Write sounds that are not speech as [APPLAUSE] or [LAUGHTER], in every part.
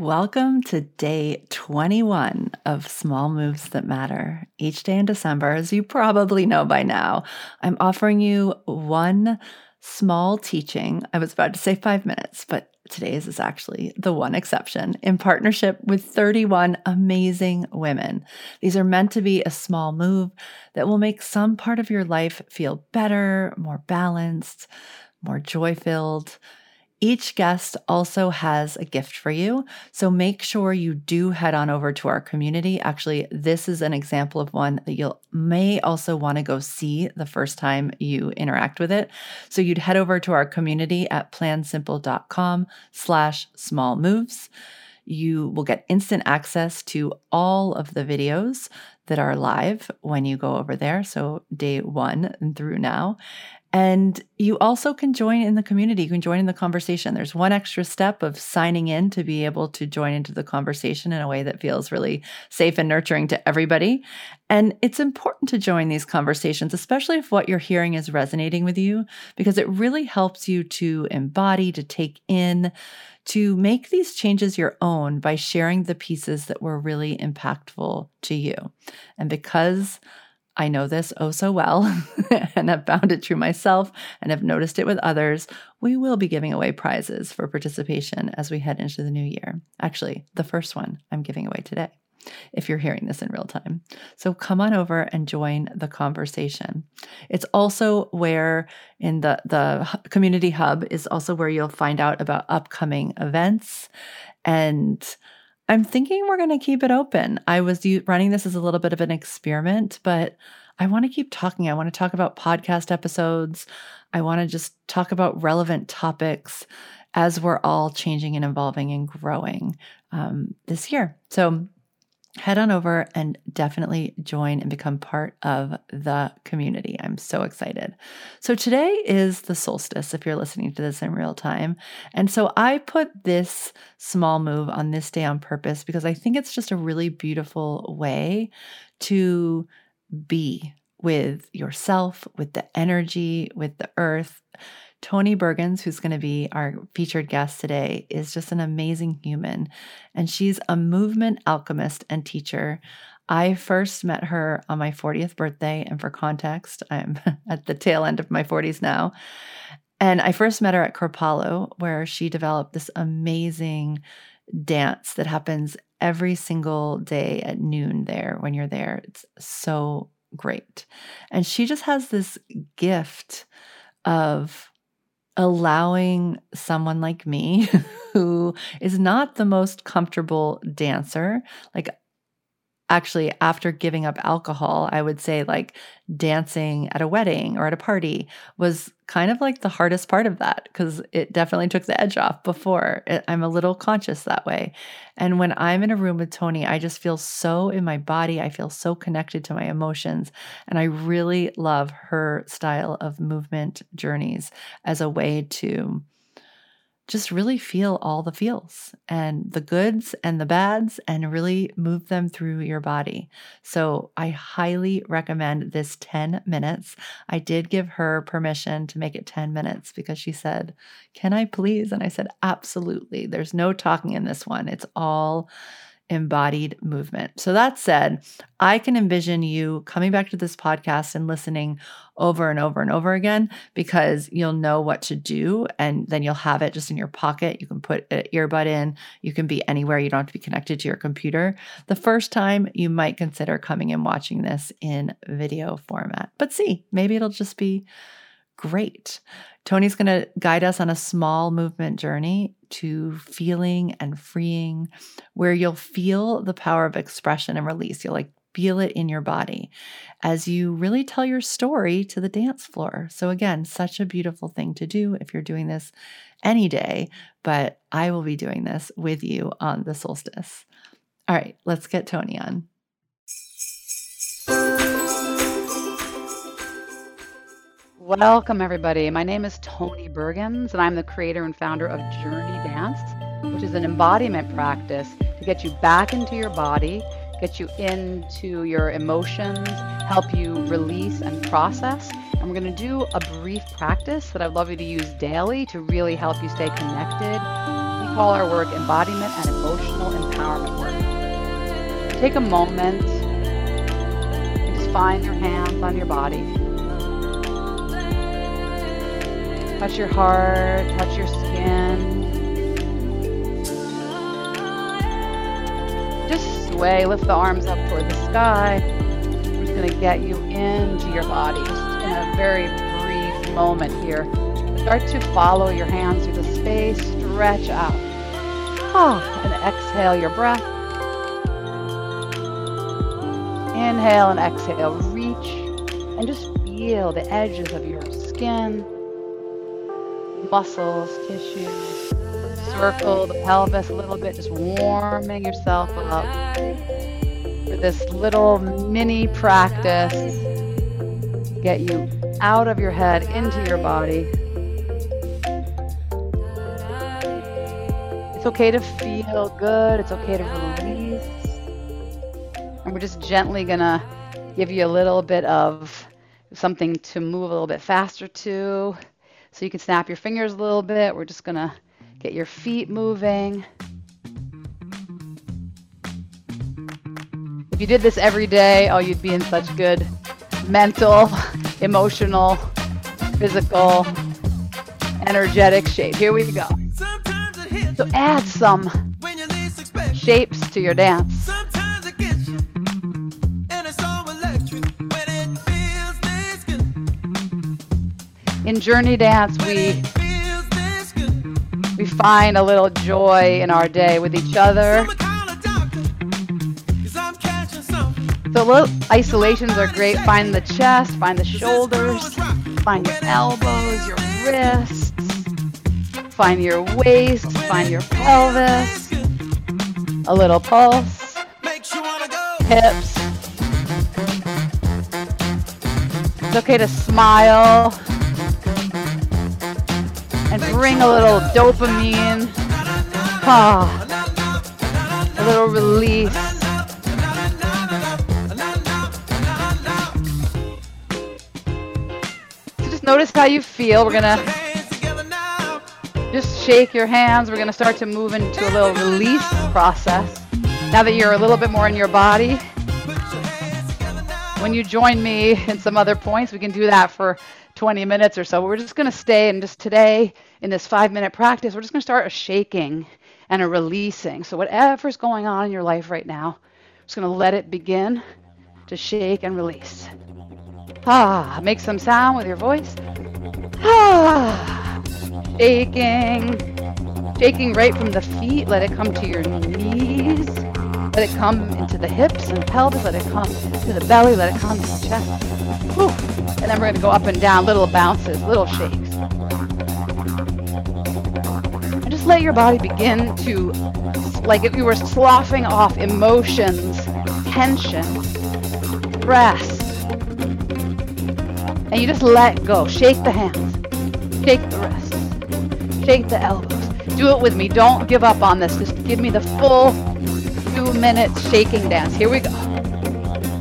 Welcome to day 21 of Small Moves That Matter. Each day in December, as you probably know by now, I'm offering you one small teaching. I was about to say five minutes, but today's is actually the one exception in partnership with 31 amazing women. These are meant to be a small move that will make some part of your life feel better, more balanced, more joy filled each guest also has a gift for you. So make sure you do head on over to our community. Actually, this is an example of one that you'll may also want to go see the first time you interact with it. So you'd head over to our community at plansimple.com slash small moves. You will get instant access to all of the videos that are live when you go over there. So day one through now. And you also can join in the community. You can join in the conversation. There's one extra step of signing in to be able to join into the conversation in a way that feels really safe and nurturing to everybody. And it's important to join these conversations, especially if what you're hearing is resonating with you, because it really helps you to embody, to take in, to make these changes your own by sharing the pieces that were really impactful to you. And because I know this oh so well [LAUGHS] and have found it true myself and have noticed it with others. We will be giving away prizes for participation as we head into the new year. Actually, the first one I'm giving away today, if you're hearing this in real time. So come on over and join the conversation. It's also where in the, the community hub is also where you'll find out about upcoming events and I'm thinking we're going to keep it open. I was running this as a little bit of an experiment, but I want to keep talking. I want to talk about podcast episodes. I want to just talk about relevant topics as we're all changing and evolving and growing um, this year. So head on over and definitely join and become part of the community. I'm so excited. So, today is the solstice if you're listening to this in real time. And so, I put this small move on this day on purpose because I think it's just a really beautiful way to be with yourself, with the energy, with the earth Toni Bergins, who's going to be our featured guest today, is just an amazing human. And she's a movement alchemist and teacher. I first met her on my 40th birthday. And for context, I'm [LAUGHS] at the tail end of my 40s now. And I first met her at Kripalu, where she developed this amazing dance that happens every single day at noon there when you're there. It's so great. And she just has this gift of allowing someone like me [LAUGHS] who is not the most comfortable dancer like actually after giving up alcohol i would say like dancing at a wedding or at a party was kind of like the hardest part of that because it definitely took the edge off before. It, i'm a little conscious that way. And when i'm in a room with Toni i just feel so in my body i feel so connected to my emotions and i really love her style of movement journeys as a way to just really feel all the feels and the goods and the bads and really move them through your body. So I highly recommend this 10 minutes. I did give her permission to make it 10 minutes because she said, Can I please? And I said, Absolutely. There's no talking in this one. It's all embodied movement. So, that said, I can envision you coming back to this podcast and listening over and over and over again because you'll know what to do and then you'll have it just in your pocket. You can put an earbud in, you can be anywhere, you don't have to be connected to your computer. The first time, you might consider coming and watching this in video format. But see, maybe it'll just be great. Toni's going to guide us on a small movement journey to feeling and freeing, where you'll feel the power of expression and release. You'll like feel it in your body as you really tell your story to the dance floor. So, again, such a beautiful thing to do if you're doing this any day, but I will be doing this with you on the solstice. All right, let's get Toni on. Welcome, everybody. My name is Toni Bergins, and I'm the creator and founder of Journey Dance, which is an embodiment practice to get you back into your body, get you into your emotions, help you release and process. And we're going to do a brief practice that I'd love you to use daily to really help you stay connected We call our work embodiment and emotional empowerment work. Take a moment and just find your hands on your body. Touch your heart, touch your skin. Just sway, lift the arms up toward the sky. We're just going to get you into your body just in a very brief moment here. Start to follow your hands through the space, stretch out. Oh, and exhale your breath. Inhale and exhale. Reach and just feel the edges of your skin muscles, tissues. Circle the pelvis a little bit, just warming yourself up for this little mini practice. Get you out of your head into your body. It's okay to feel good. It's okay to release. And we're just gently going to give you a little bit of something to move a little bit faster to. So you can snap your fingers a little bit. We're just gonna get your feet moving. If you did this every day, oh, you'd be in such good mental, [LAUGHS] emotional, physical, energetic shape. Here we go. So add some shapes to your dance. In Journey Dance, we we find a little joy in our day with each other. So little isolations are great. Find the chest, find the shoulders, find your elbows, your wrists, find your waist, find your pelvis, a little pulse, hips. It's okay to smile bring a little dopamine, ah, a little release. So just notice how you feel. We're gonna just shake your hands. We're gonna start to move into a little release process. Now that you're a little bit more in your body, when you join me in some other points, we can do that for 20 minutes or so. We're just going to stay and just today in this five minute practice, we're just going to start a shaking and a releasing. So, whatever's going on in your life right now, I'm just going to let it begin to shake and release. Ah, make some sound with your voice. Ah, shaking, shaking right from the feet. Let it come to your knees. Let it come into the hips and pelvis. Let it come to the belly. Let it come to the chest. Whew. And then we're going to go up and down, little bounces, little shakes. Just let your body begin to, like if you were sloughing off emotions, tension, stress. And you just let go. Shake the hands, shake the wrists, shake the elbows. Do it with me. Don't give up on this. Just give me the full two minutes shaking dance. Here we go.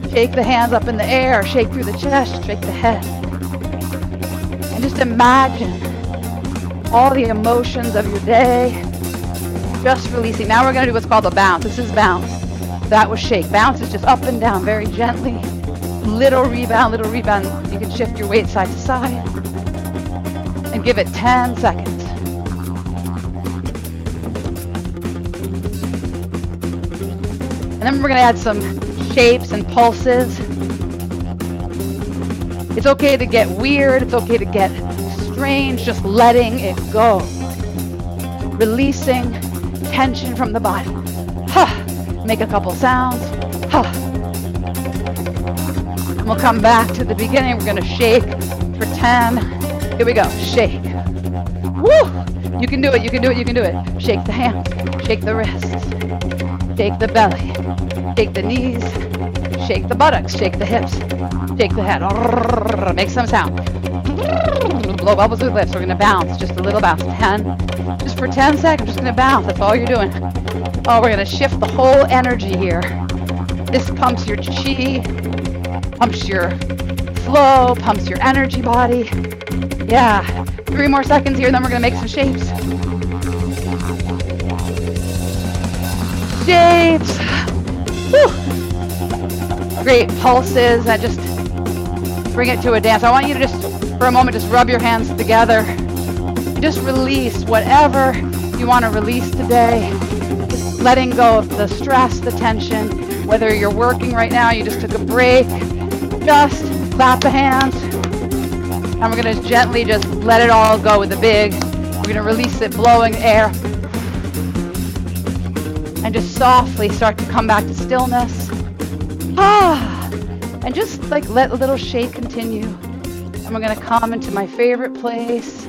Shake the hands up in the air, shake through the chest, shake the head. And just imagine all the emotions of your day just releasing. Now we're going to do what's called a bounce. This is bounce. That was shake. Bounce is just up and down very gently. Little rebound, little rebound. You can shift your weight side to side and give it 10 seconds. And then we're going to add some shapes and pulses. It's okay to get weird. It's okay to get strange. Just letting it go. Releasing tension from the body. Huh. Make a couple sounds. Huh. And we'll come back to the beginning. We're going to shake for 10. Here we go. Shake. Woo! You can do it. You can do it. You can do it. Shake the hands. Shake the wrists. Shake the belly. Shake the knees. Shake the buttocks. Shake the hips. Shake the head. Make some sound. Blow bubbles with lips. We're going to bounce. Just a little bounce. 10. Just for 10 seconds. Just going to bounce. That's all you're doing. Oh, we're going to shift the whole energy here. This pumps your chi, pumps your flow, pumps your energy body. Yeah. Three more seconds here, then we're to make some shapes. shapes. Whew. Great pulses that just bring it to a dance. I want you to just, for a moment, just rub your hands together. Just release whatever you want to release today. Just letting go of the stress, the tension. Whether you're working right now, you just took a break, just clap the hands. And we're going to gently just let it all go with a big, we're going to release it, blowing air. And just softly start to come back to stillness. Ah, and just like let a little shake continue. And we're going to come into my favorite place,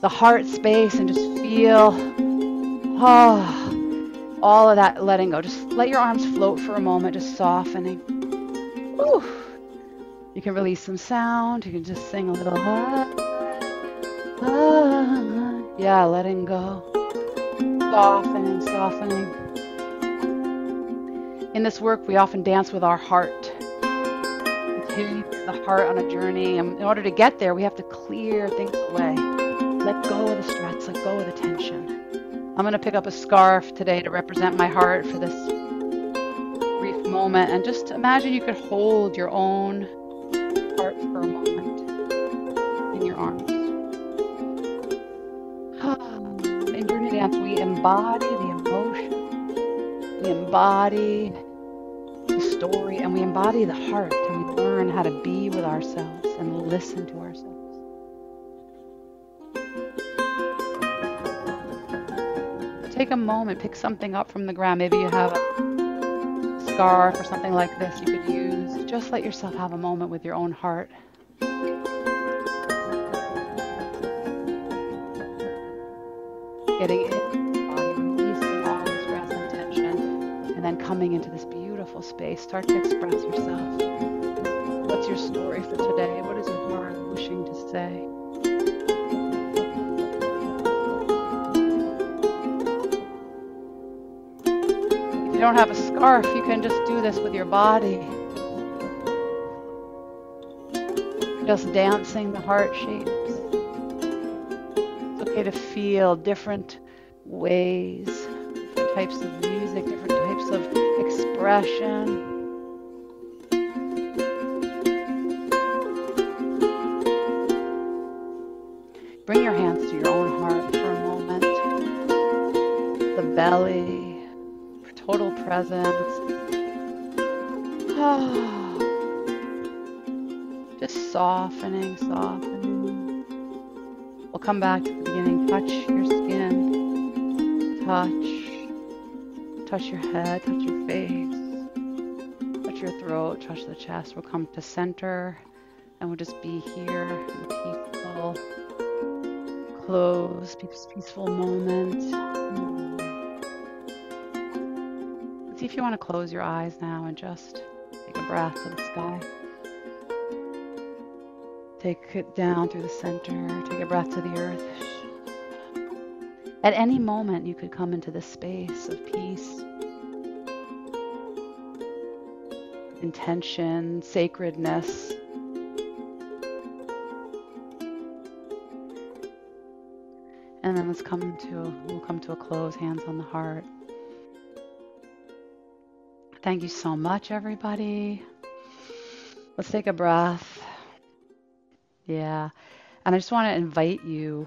the heart space, and just feel oh, all of that letting go. Just let your arms float for a moment, just softening. Whew. You can release some sound. You can just sing a little. Ah, ah, yeah, letting go. Softening, softening. In this work, we often dance with our heart. We take the heart on a journey. And in order to get there, we have to clear things away. Let go of the stress, let go of the tension. I'm going to pick up a scarf today to represent my heart for this brief moment. And just imagine you could hold your own for a moment in your arms. In Journey Dance, we embody the emotion, we embody the story, and we embody the heart, and we learn how to be with ourselves and listen to ourselves. Take a moment, pick something up from the ground. Maybe you have a scarf or something like this you could use. Just let yourself have a moment with your own heart. Getting in, body, releasing all stress and tension, and then coming into this beautiful space. Start to express yourself. What's your story for today? What is your heart wishing to say? You don't have a scarf, you can just do this with your body. Just dancing the heart shapes. It's okay to feel different ways, different types of music, different types of expression. Bring your hands to your own heart for a moment. The belly, presence. [SIGHS] Just softening, softening. We'll come back to the beginning. Touch your skin. Touch. Touch your head. Touch your face. Touch your throat. Touch the chest. We'll come to center and we'll just be here in peaceful, close, peaceful moment. If you want to close your eyes now and just take a breath to the sky. Take it down through the center. Take a breath to the earth. At any moment, you could come into this space of peace, intention, sacredness. And then let's come to we'll come to a close, hands on the heart. Thank you so much, everybody. Let's take a breath. Yeah. And I just want to invite you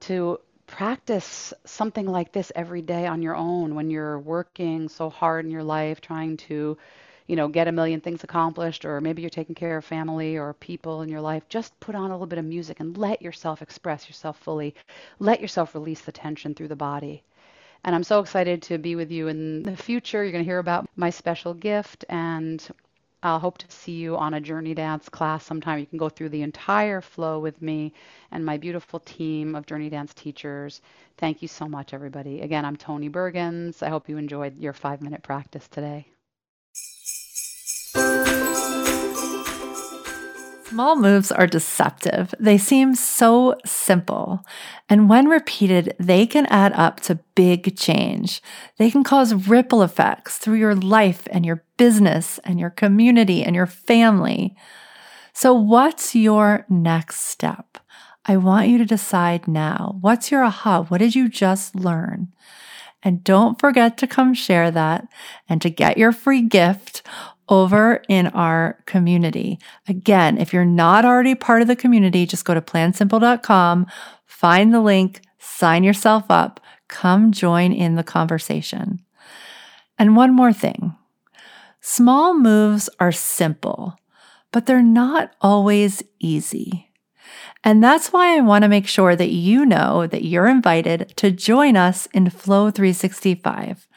to practice something like this every day on your own when you're working so hard in your life trying to you know get a million things accomplished or maybe you're taking care of family or people in your life just put on a little bit of music and let yourself express yourself fully let yourself release the tension through the body and I'm so excited to be with you in the future. You're going to hear about my special gift, and I'll hope to see you on a Journey Dance class sometime. You can go through the entire flow with me and my beautiful team of Journey Dance teachers. Thank you so much, everybody. Again, I'm Toni Bergins. I hope you enjoyed your five minute practice today. Small moves are deceptive. They seem so simple. And when repeated, they can add up to big change. They can cause ripple effects through your life and your business and your community and your family. So, what's your next step? I want you to decide now. What's your aha? What did you just learn? And don't forget to come share that and to get your free gift over in our community. Again, if you're not already part of the community, just go to plansimple.com, find the link, sign yourself up, come join in the conversation. And one more thing small moves are simple, but they're not always easy. And that's why I want to make sure that you know that you're invited to join us in Flow 365.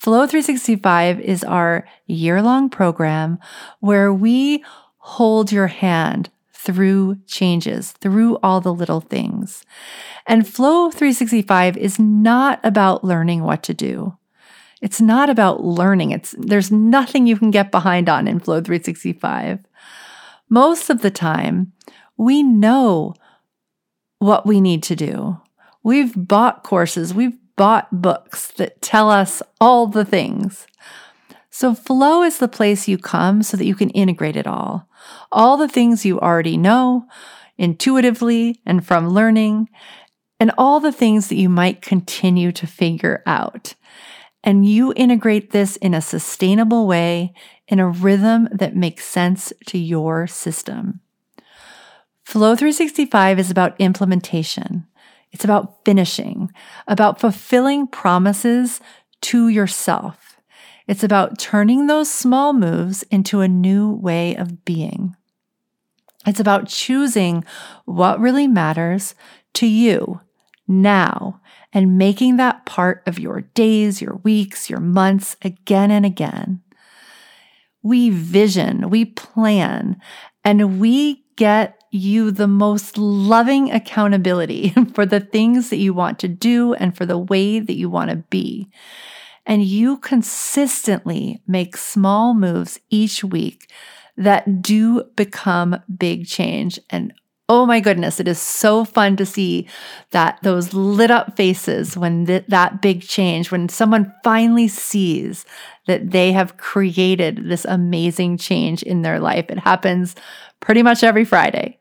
Flow 365 is our year long program where we hold your hand through changes, through all the little things. And Flow 365 is not about learning what to do. It's not about learning. It's there's nothing you can get behind on in Flow 365. Most of the time, we know what we need to do. We've bought courses, we've bought books that tell us all the things. So, flow is the place you come so that you can integrate it all. All the things you already know intuitively and from learning, and all the things that you might continue to figure out. And you integrate this in a sustainable way, in a rhythm that makes sense to your system. Flow 365 is about implementation. It's about finishing, about fulfilling promises to yourself. It's about turning those small moves into a new way of being. It's about choosing what really matters to you now and making that part of your days, your weeks, your months again and again. We vision, we plan, and we get you the most loving accountability [LAUGHS] for the things that you want to do and for the way that you want to be. And you consistently make small moves each week that do become big change. And oh my goodness, it is so fun to see that those lit up faces when th- that big change, when someone finally sees that they have created this amazing change in their life. It happens pretty much every Friday.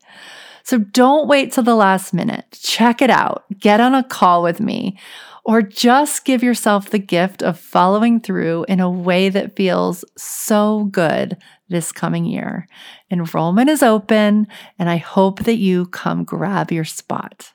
So don't wait till the last minute. Check it out. Get on a call with me or just give yourself the gift of following through in a way that feels so good this coming year. Enrollment is open, and I hope that you come grab your spot.